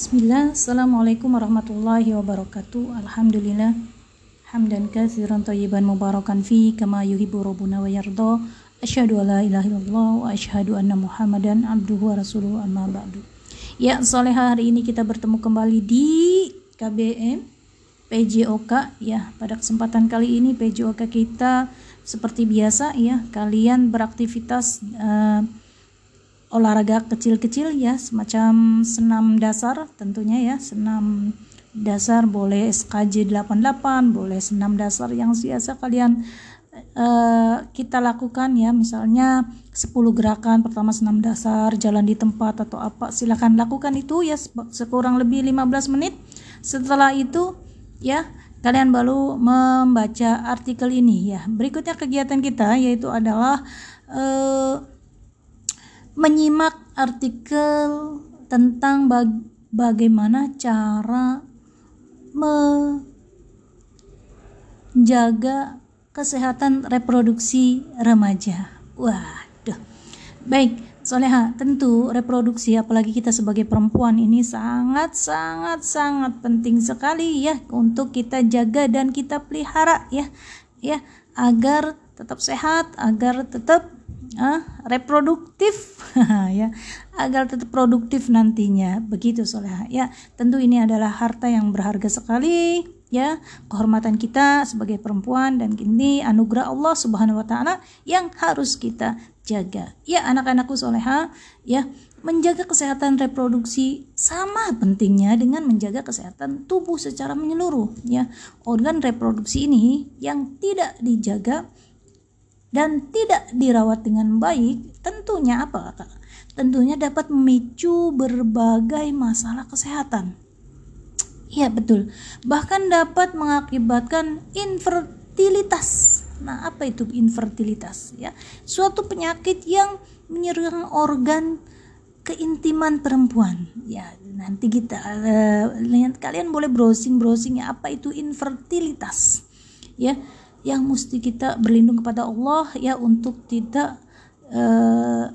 Bismillah, Assalamualaikum warahmatullahi wabarakatuh. Alhamdulillah. Hamdan kathiran tayyiban mubarakan fi Kama yuhibu rabbuna wa yarda. Asyhadu an la ilaha illallah Wa asyhadu anna muhammadan abduhu wa rasuluhu amma ba'du. Ya, soleha hari ini kita bertemu kembali di KBM PJOK ya pada kesempatan kali ini PJOK kita seperti biasa ya kalian beraktivitas uh, olahraga kecil-kecil ya semacam senam dasar tentunya ya. Senam dasar boleh SKJ 88 boleh senam dasar yang biasa kalian uh, kita lakukan ya. Misalnya 10 gerakan pertama senam dasar jalan di tempat atau apa silahkan lakukan itu ya sekurang lebih 15 menit. Setelah itu ya kalian baru membaca artikel ini ya. Berikutnya kegiatan kita yaitu adalah uh, menyimak artikel tentang bag bagaimana cara menjaga kesehatan reproduksi remaja. Waduh. Baik, Soleha, tentu reproduksi apalagi kita sebagai perempuan ini sangat sangat sangat penting sekali ya untuk kita jaga dan kita pelihara ya. Ya, agar tetap sehat, agar tetap uh, reproduktif. Ya agar tetap produktif nantinya. Begitu soleha. Ya tentu ini adalah harta yang berharga sekali. Ya kehormatan kita sebagai perempuan dan ini anugerah Allah Subhanahu wa taala yang harus kita jaga. Ya anak-anakku soleha ya menjaga kesehatan reproduksi sama pentingnya dengan menjaga kesehatan tubuh secara menyeluruh. Ya organ reproduksi ini yang tidak dijaga dan tidak dirawat dengan baik, tentunya apa kak? Tentunya dapat memicu berbagai masalah kesehatan. Iya betul. Bahkan dapat mengakibatkan infertilitas. Nah, apa itu infertilitas? Ya, suatu penyakit yang menyerang organ keintiman perempuan. Ya, nanti kita uh, kalian boleh browsing browsing ya apa itu infertilitas. Ya, yang mesti kita berlindung kepada Allah ya untuk tidak uh,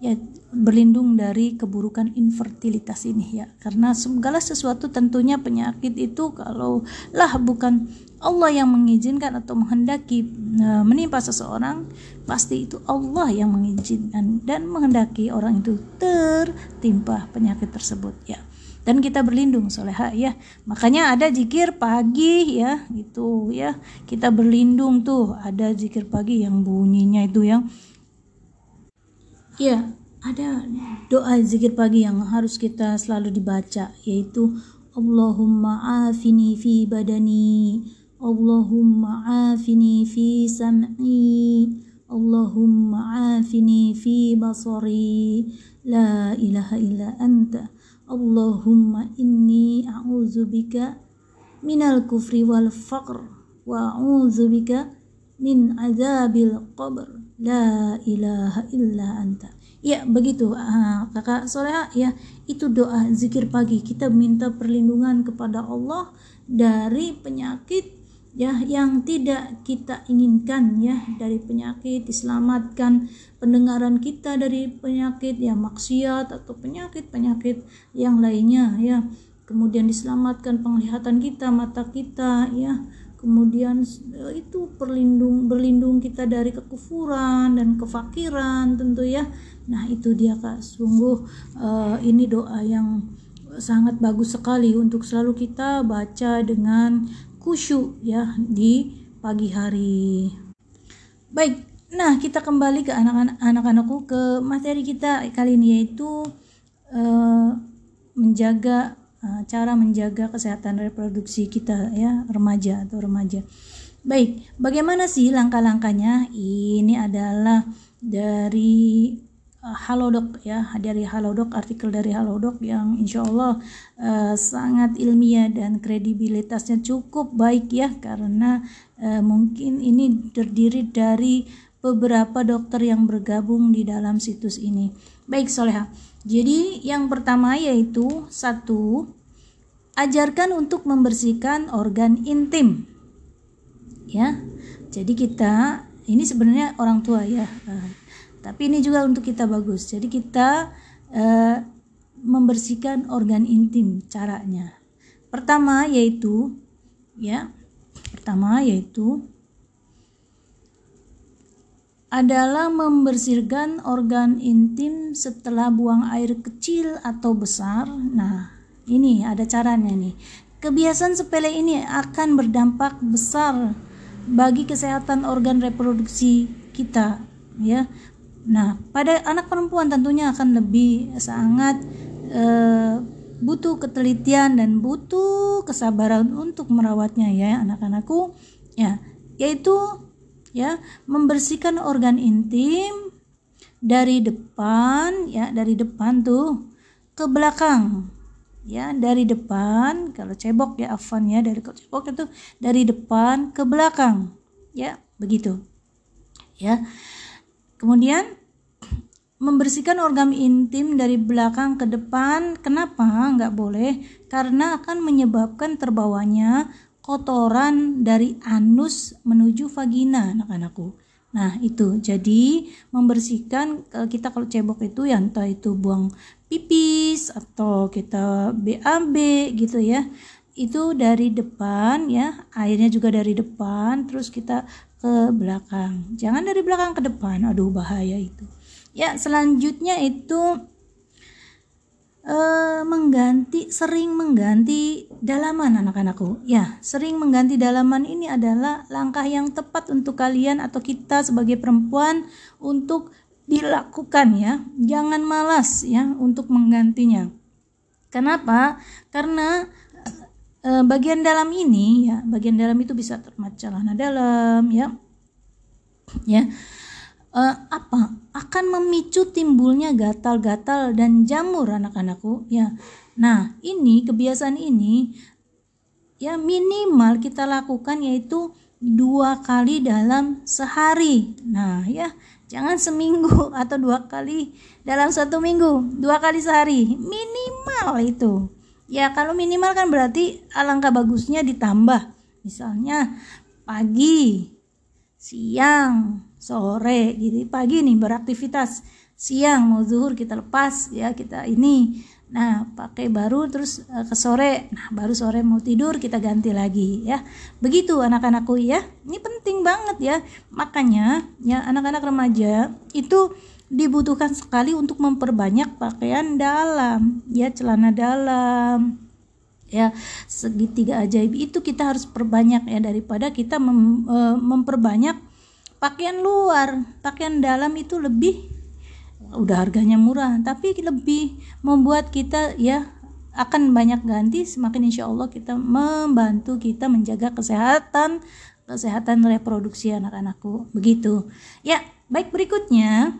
ya berlindung dari keburukan infertilitas ini ya. Karena segala sesuatu tentunya penyakit itu kalau lah bukan Allah yang mengizinkan atau menghendaki uh, menimpa seseorang pasti itu Allah yang mengizinkan dan menghendaki orang itu tertimpa penyakit tersebut ya dan kita berlindung soleha ya. Makanya ada zikir pagi ya itu ya. Kita berlindung tuh ada zikir pagi yang bunyinya itu yang ya ada doa zikir pagi yang harus kita selalu dibaca yaitu Allahumma afini fi badani Allahumma afini fi sam'i Allahumma afini fi basari la ilaha illa anta Allahumma inni a'udzubika minal kufri wal faqr wa a'udzubika min azabil qabr. La ilaha illa anta. Ya begitu uh, kakak soleha. Ya itu doa zikir pagi. Kita minta perlindungan kepada Allah dari penyakit ya yang tidak kita inginkan ya dari penyakit diselamatkan pendengaran kita dari penyakit ya maksiat atau penyakit-penyakit yang lainnya ya. Kemudian diselamatkan penglihatan kita mata kita ya. Kemudian eh, itu perlindung berlindung kita dari kekufuran dan kefakiran tentu ya. Nah itu dia kak. Sungguh uh, ini doa yang sangat bagus sekali untuk selalu kita baca dengan khusyuk ya di pagi hari. Baik, nah kita kembali ke anak-anak anak-anakku ke materi kita kali ini yaitu uh, menjaga uh, cara menjaga kesehatan reproduksi kita ya remaja atau remaja. Baik, bagaimana sih langkah-langkahnya? Ini adalah dari Halodoc ya dari Halodoc artikel dari Halodoc yang insya Allah uh, sangat ilmiah dan kredibilitasnya cukup baik ya karena uh, mungkin ini terdiri dari beberapa dokter yang bergabung di dalam situs ini. Baik Soleha. Jadi yang pertama yaitu satu ajarkan untuk membersihkan organ intim. Ya. Jadi kita ini sebenarnya orang tua ya tapi ini juga untuk kita bagus jadi kita uh, membersihkan organ intim caranya. Pertama yaitu ya, pertama yaitu adalah membersihkan organ intim setelah buang air kecil atau besar. Nah, ini ada caranya nih. Kebiasaan sepele ini akan berdampak besar bagi kesehatan organ reproduksi kita, ya. Nah, pada anak perempuan tentunya akan lebih sangat eh, butuh ketelitian dan butuh kesabaran untuk merawatnya ya anak-anakku. Ya, yaitu ya membersihkan organ intim dari depan ya dari depan tuh ke belakang. Ya dari depan kalau cebok ya afan ya dari cebok itu dari depan ke belakang. Ya begitu. Ya kemudian membersihkan organ intim dari belakang ke depan kenapa nggak boleh karena akan menyebabkan terbawanya kotoran dari anus menuju vagina anak-anakku. Nah, itu. Jadi, membersihkan kita kalau cebok itu ya entah itu buang pipis atau kita BAB gitu ya. Itu dari depan ya, airnya juga dari depan terus kita ke belakang. Jangan dari belakang ke depan. Aduh, bahaya itu. Ya, selanjutnya itu uh, mengganti sering mengganti dalaman anak-anakku. Ya, sering mengganti dalaman ini adalah langkah yang tepat untuk kalian atau kita sebagai perempuan untuk dilakukan ya. Jangan malas ya untuk menggantinya. Kenapa? Karena uh, bagian dalam ini ya, bagian dalam itu bisa termasuk celana dalam ya. Ya uh, apa akan memicu timbulnya gatal-gatal dan jamur anak-anakku ya. Nah, ini kebiasaan ini ya minimal kita lakukan yaitu dua kali dalam sehari. Nah, ya jangan seminggu atau dua kali dalam satu minggu, dua kali sehari minimal itu. Ya kalau minimal kan berarti alangkah bagusnya ditambah. Misalnya pagi, siang, sore gitu. Pagi nih beraktivitas. Siang mau zuhur kita lepas ya kita ini. Nah pakai baru terus uh, ke sore. Nah baru sore mau tidur kita ganti lagi ya. Begitu anak-anakku ya. Ini penting banget ya. Makanya ya anak-anak remaja itu dibutuhkan sekali untuk memperbanyak pakaian dalam ya celana dalam. Ya segitiga ajaib itu kita harus perbanyak ya daripada kita mem, e, memperbanyak pakaian luar. Pakaian dalam itu lebih udah harganya murah tapi lebih membuat kita ya akan banyak ganti semakin insya Allah kita membantu kita menjaga kesehatan kesehatan reproduksi anak-anakku. Begitu. Ya baik berikutnya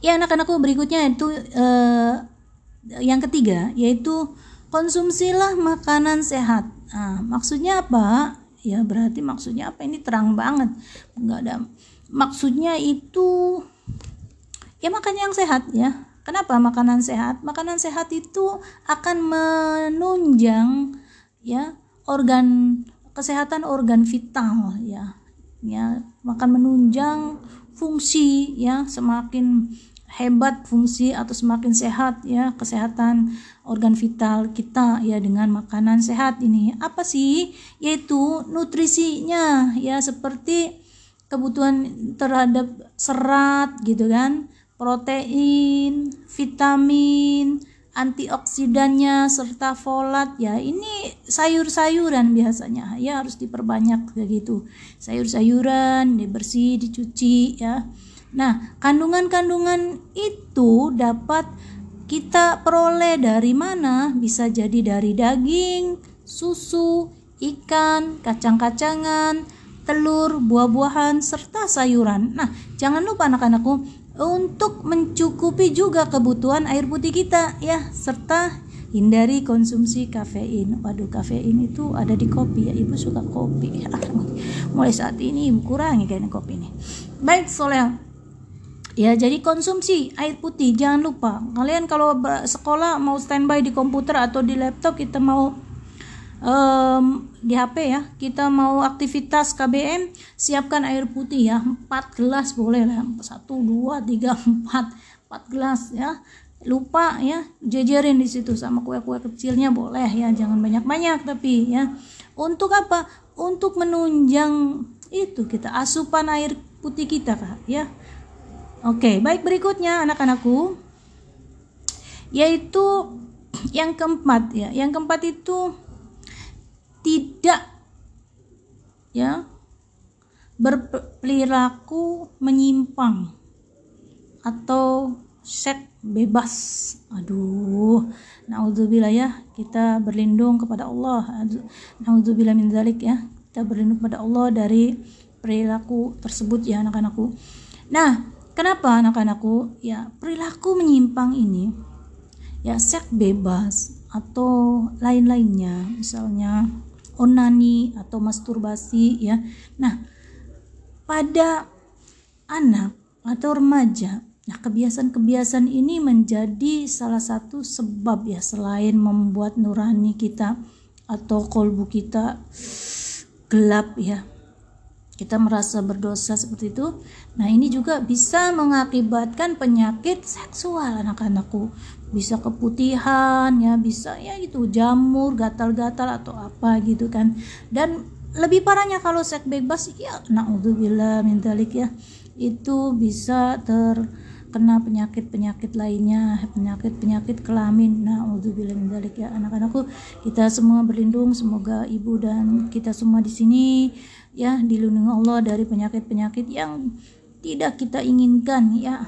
ya anak-anakku berikutnya itu eh, yang ketiga yaitu konsumsilah makanan sehat. Nah, maksudnya apa? Ya berarti maksudnya apa? Ini terang banget. Nggak ada. Maksudnya itu ya makan yang sehat ya. Kenapa makanan sehat? Makanan sehat itu akan menunjang ya organ kesehatan organ vital ya. Ya makan menunjang fungsi ya semakin hebat fungsi atau semakin sehat ya kesehatan organ vital kita ya dengan makanan sehat ini. Apa sih? Yaitu nutrisinya ya seperti kebutuhan terhadap serat gitu kan? Protein vitamin antioksidannya serta folat ya ini sayur-sayuran biasanya ya harus diperbanyak kayak gitu sayur-sayuran dibersih dicuci ya Nah, kandungan-kandungan itu dapat kita peroleh dari mana? Bisa jadi dari daging, susu, ikan, kacang-kacangan, telur, buah-buahan, serta sayuran. Nah, jangan lupa anak-anakku untuk mencukupi juga kebutuhan air putih kita ya, serta hindari konsumsi kafein. Waduh, kafein itu ada di kopi ya. Ibu suka kopi. Mulai saat ini ibu kurangi kayaknya kopi ini. Baik, Soleh ya jadi konsumsi air putih jangan lupa kalian kalau sekolah mau standby di komputer atau di laptop kita mau um, di HP ya kita mau aktivitas KBM siapkan air putih ya 4 gelas boleh lah 1 2 3 4 4 gelas ya. Lupa ya jajarin di situ sama kue-kue kecilnya boleh ya jangan banyak-banyak tapi ya. Untuk apa? Untuk menunjang itu kita asupan air putih kita kak ya. Oke baik berikutnya anak-anakku. Yaitu yang keempat ya yang keempat itu tidak ya berperilaku menyimpang atau seks bebas. Aduh, naudzubillah ya, kita berlindung kepada Allah. Naudzubillah min zalik ya. Kita berlindung kepada Allah dari perilaku tersebut ya anak-anakku. Nah, kenapa anak-anakku? Ya, perilaku menyimpang ini ya seks bebas atau lain-lainnya, misalnya onani atau masturbasi ya. Nah, pada anak atau remaja Nah, kebiasaan-kebiasaan ini menjadi salah satu sebab ya selain membuat nurani kita atau kolbu kita gelap ya. Kita merasa berdosa seperti itu. Nah, ini juga bisa mengakibatkan penyakit seksual anak-anakku. Bisa keputihan ya, bisa ya gitu jamur, gatal-gatal atau apa gitu kan. Dan lebih parahnya kalau seks bebas ya naudzubillah min ya. Itu bisa ter kena penyakit-penyakit lainnya, penyakit-penyakit kelamin. Nah, udzubillah min ya anak-anakku, kita semua berlindung semoga ibu dan kita semua di sini ya dilindungi Allah dari penyakit-penyakit yang tidak kita inginkan ya.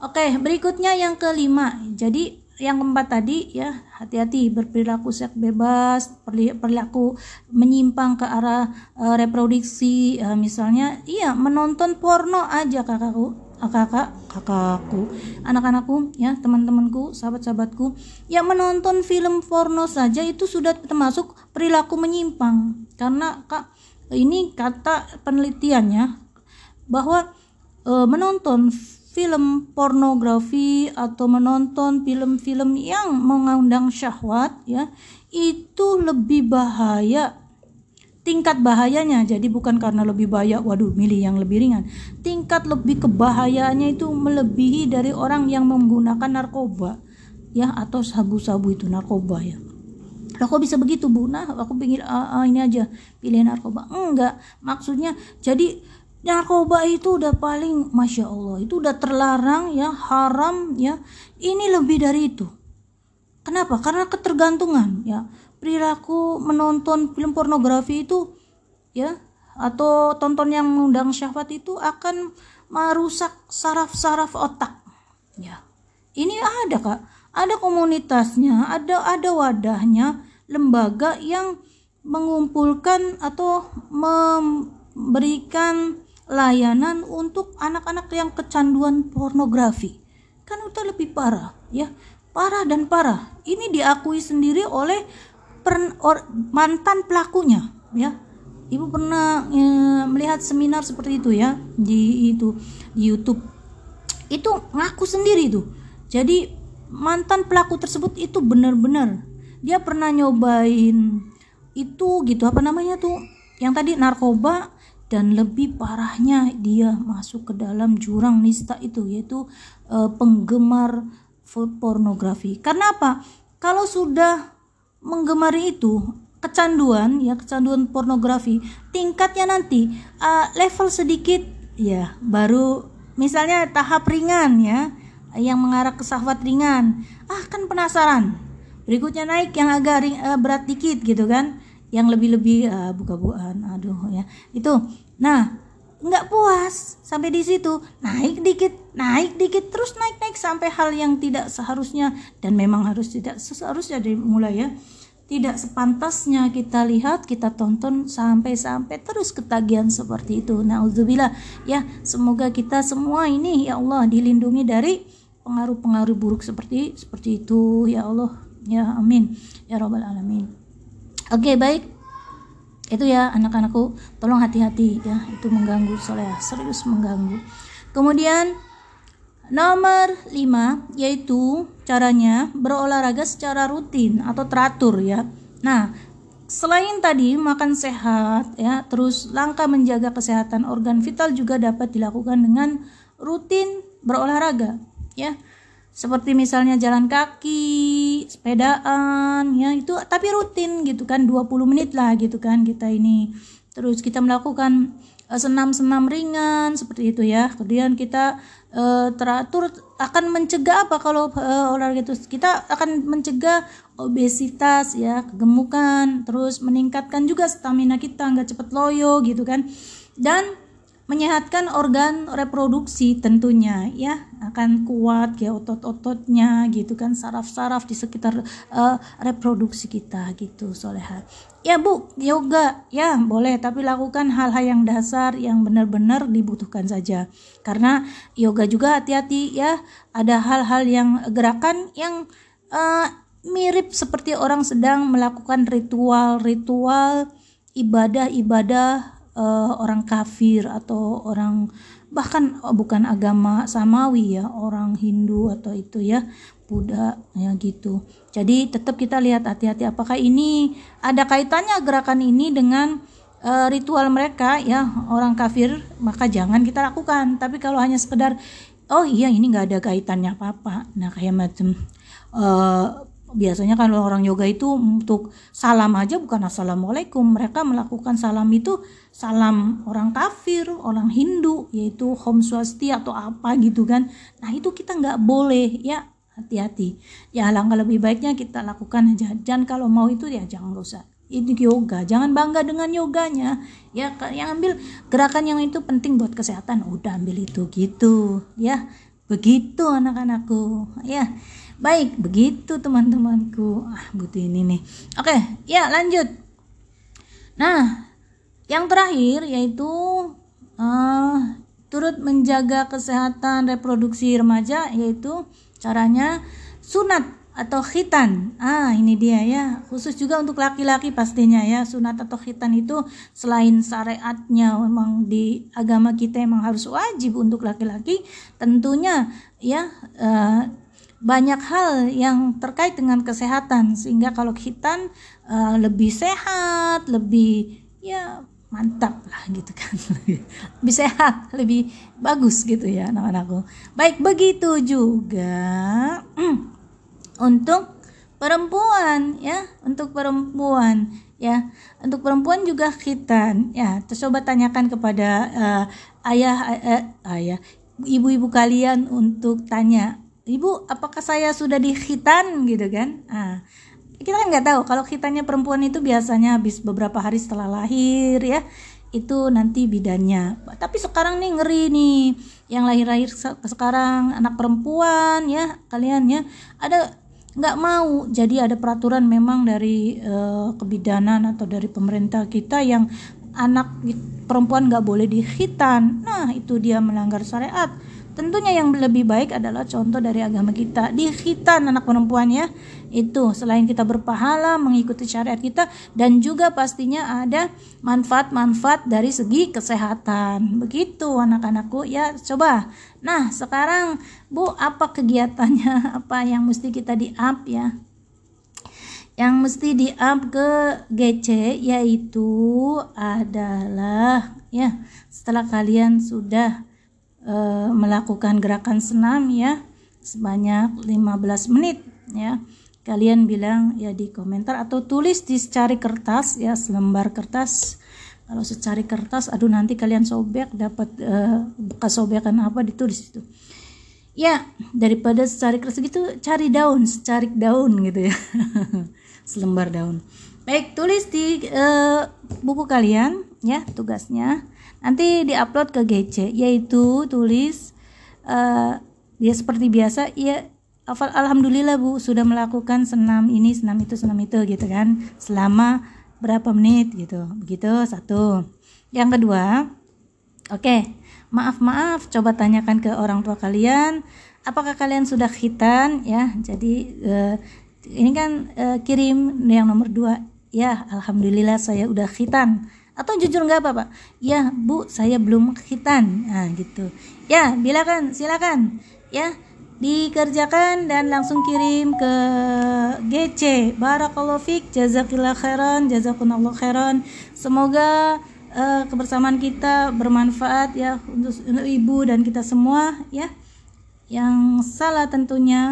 Oke, berikutnya yang kelima. Jadi yang keempat tadi ya hati-hati berperilaku seks bebas perilaku menyimpang ke arah uh, reproduksi uh, misalnya iya menonton porno aja kakakku kakak kakakku anak-anakku ya teman-temanku sahabat-sahabatku yang menonton film porno saja itu sudah termasuk perilaku menyimpang. Karena kak ini kata penelitiannya bahwa e, menonton film pornografi atau menonton film-film yang mengundang syahwat ya itu lebih bahaya tingkat bahayanya jadi bukan karena lebih banyak waduh milih yang lebih ringan. Tingkat lebih kebahayaannya itu melebihi dari orang yang menggunakan narkoba ya atau sabu-sabu itu narkoba ya. Kok bisa begitu bu? Nah aku pikir ah, ah, ini aja pilih narkoba. Enggak maksudnya jadi narkoba itu udah paling masya Allah itu udah terlarang ya haram ya. Ini lebih dari itu. Kenapa? Karena ketergantungan ya perilaku menonton film pornografi itu ya atau tonton yang mengundang syahwat itu akan merusak saraf-saraf otak. Ya. Ini ada kak. Ada komunitasnya ada ada wadahnya lembaga yang mengumpulkan atau memberikan layanan untuk anak-anak yang kecanduan pornografi. Kan itu lebih parah ya. Parah dan parah. Ini diakui sendiri oleh per, or, mantan pelakunya ya. Ibu pernah e, melihat seminar seperti itu ya di itu di YouTube. Itu ngaku sendiri tuh jadi mantan pelaku tersebut itu benar-benar dia pernah nyobain itu gitu apa namanya tuh yang tadi narkoba dan lebih parahnya dia masuk ke dalam jurang nista itu yaitu e, penggemar pornografi. Karena apa? Kalau sudah menggemari itu kecanduan ya kecanduan pornografi tingkatnya nanti uh, level sedikit ya baru misalnya tahap ringan ya yang mengarah ke syahwat ringan. Ah kan penasaran. Berikutnya naik yang agak ring, uh, berat dikit gitu kan. Yang lebih-lebih uh, buka-bukaan aduh ya. Itu. Nah nggak puas sampai di situ. Naik dikit naik dikit terus naik naik sampai hal yang tidak seharusnya dan memang harus tidak seharusnya dimulai ya. Tidak sepantasnya kita lihat kita tonton sampai-sampai terus ketagihan seperti itu. Naudzubillah. Ya semoga kita semua ini ya Allah dilindungi dari pengaruh-pengaruh buruk seperti seperti itu. Ya Allah. Ya amin. Ya robbal alamin. Oke baik itu ya anak-anakku tolong hati-hati ya itu mengganggu soalnya serius mengganggu. Kemudian nomor 5 yaitu caranya berolahraga secara rutin atau teratur ya. Nah selain tadi makan sehat ya terus langkah menjaga kesehatan organ vital juga dapat dilakukan dengan rutin berolahraga ya seperti misalnya jalan kaki sepedaan ya itu tapi rutin gitu kan 20 menit lah gitu kan kita ini terus kita melakukan Eh, senam-senam ringan seperti itu ya. Kemudian kita uh, teratur akan mencegah apa kalau uh, olahraga itu kita akan mencegah obesitas ya, kegemukan, terus meningkatkan juga stamina kita nggak cepet loyo gitu kan. Dan menyehatkan organ reproduksi tentunya ya. Akan kuat ya otot-ototnya gitu kan saraf-saraf di sekitar uh, reproduksi kita gitu soleha. Ya bu yoga ya boleh. Tapi lakukan hal-hal yang dasar yang benar-benar dibutuhkan saja. Karena yoga juga hati-hati ya. Ada hal-hal yang gerakan yang uh, mirip seperti orang sedang melakukan ritual-ritual ibadah-ibadah uh, orang kafir atau orang bahkan oh, bukan agama samawi ya orang Hindu atau itu ya Buddha ya gitu. Jadi tetap kita lihat hati-hati apakah ini ada kaitannya gerakan ini dengan uh, ritual mereka ya orang kafir maka jangan kita lakukan. Tapi kalau hanya sekedar oh iya ini nggak ada kaitannya apa-apa. Nah kayak macam uh, biasanya kalau orang yoga itu untuk salam aja bukan assalamualaikum. Mereka melakukan salam itu salam orang kafir orang Hindu yaitu Om Swasti atau apa gitu kan. Nah itu kita nggak boleh ya. Hati-hati. Ya alangkah lebih baiknya kita lakukan aja dan kalau mau itu ya jangan gak ini yoga. Jangan bangga dengan yoganya. Ya yang ambil gerakan yang itu penting buat kesehatan. Udah ambil itu gitu. Ya begitu anak-anakku. Ya Baik, begitu teman-temanku. Ah, butuh ini nih. Oke, ya lanjut. Nah, yang terakhir yaitu uh, turut menjaga kesehatan reproduksi remaja yaitu caranya sunat atau khitan. Ah, ini dia ya. Khusus juga untuk laki-laki pastinya ya. Sunat atau khitan itu selain syariatnya memang di agama kita memang harus wajib untuk laki-laki, tentunya ya uh, banyak hal yang terkait dengan kesehatan sehingga kalau khitan uh, lebih sehat lebih ya mantap lah gitu kan. Lebih sehat lebih bagus gitu ya anak-anakku baik begitu juga untuk perempuan ya untuk perempuan ya. Untuk perempuan juga khitan ya. Terus coba tanyakan kepada uh, ayah uh, ayah ibu-ibu kalian untuk tanya ibu apakah saya sudah dikhitan gitu kan? Ah kita kan nggak tahu. Kalau khitannya perempuan itu biasanya habis beberapa hari setelah lahir ya itu nanti bidannya. Tapi sekarang nih ngeri nih. Yang lahir-lahir sekarang anak perempuan ya kalian ya. Ada nggak mau. Jadi ada peraturan memang dari uh, kebidanan atau dari pemerintah kita yang anak perempuan nggak boleh dikhitan nah itu dia melanggar syariat Tentunya yang lebih baik adalah contoh dari agama kita. Di khitan anak perempuan ya. Itu selain kita berpahala mengikuti syariat kita dan juga pastinya ada manfaat-manfaat dari segi kesehatan. Begitu anak-anakku ya coba. Nah, sekarang Bu apa kegiatannya? Apa yang mesti kita di-up ya? Yang mesti di-up ke GC yaitu adalah ya setelah kalian sudah e, melakukan gerakan senam ya sebanyak 15 menit ya. Kalian bilang ya di komentar atau tulis di secari kertas ya selembar kertas. Kalau secari kertas aduh nanti kalian sobek dapat e, bekas sobekan apa ditulis itu ya daripada secari kertas gitu cari daun secari daun gitu ya. Selembar daun. Baik tulis di e, buku kalian ya tugasnya nanti diupload ke GC yaitu tulis uh, ya seperti biasa ya alhamdulillah Bu sudah melakukan senam ini senam itu senam itu gitu kan selama berapa menit gitu. Begitu satu. Yang kedua oke okay, maaf maaf coba tanyakan ke orang tua kalian apakah kalian sudah khitan ya? Jadi uh, ini kan uh, kirim yang nomor dua ya alhamdulillah saya udah khitan atau jujur nggak apa pak? Ya bu saya belum khitan nah gitu. Ya bilakan silakan. Ya dikerjakan dan langsung kirim ke GC Barakallahu fik jazakillah khairan jazakunallah khairan. Semoga uh, kebersamaan kita bermanfaat ya untuk, untuk ibu dan kita semua ya. Yang salah tentunya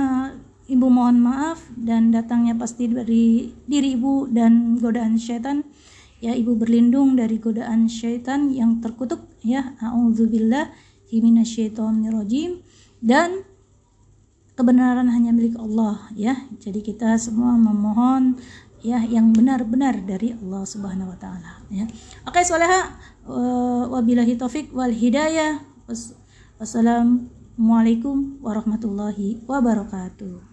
ibu mohon maaf dan datangnya pasti dari diri ibu dan godaan syaitan ya ibu berlindung dari godaan syaitan yang terkutuk. Ya auzubillah minasyaitonirrajim dan kebenaran hanya milik Allah ya. Jadi kita semua memohon ya yang benar-benar dari Allah Subhanahu wa taala ya. Oke soleha wabillahi taufik wal hidayah. Wassalamu Assalamualaikum warahmatullahi wabarakatuh.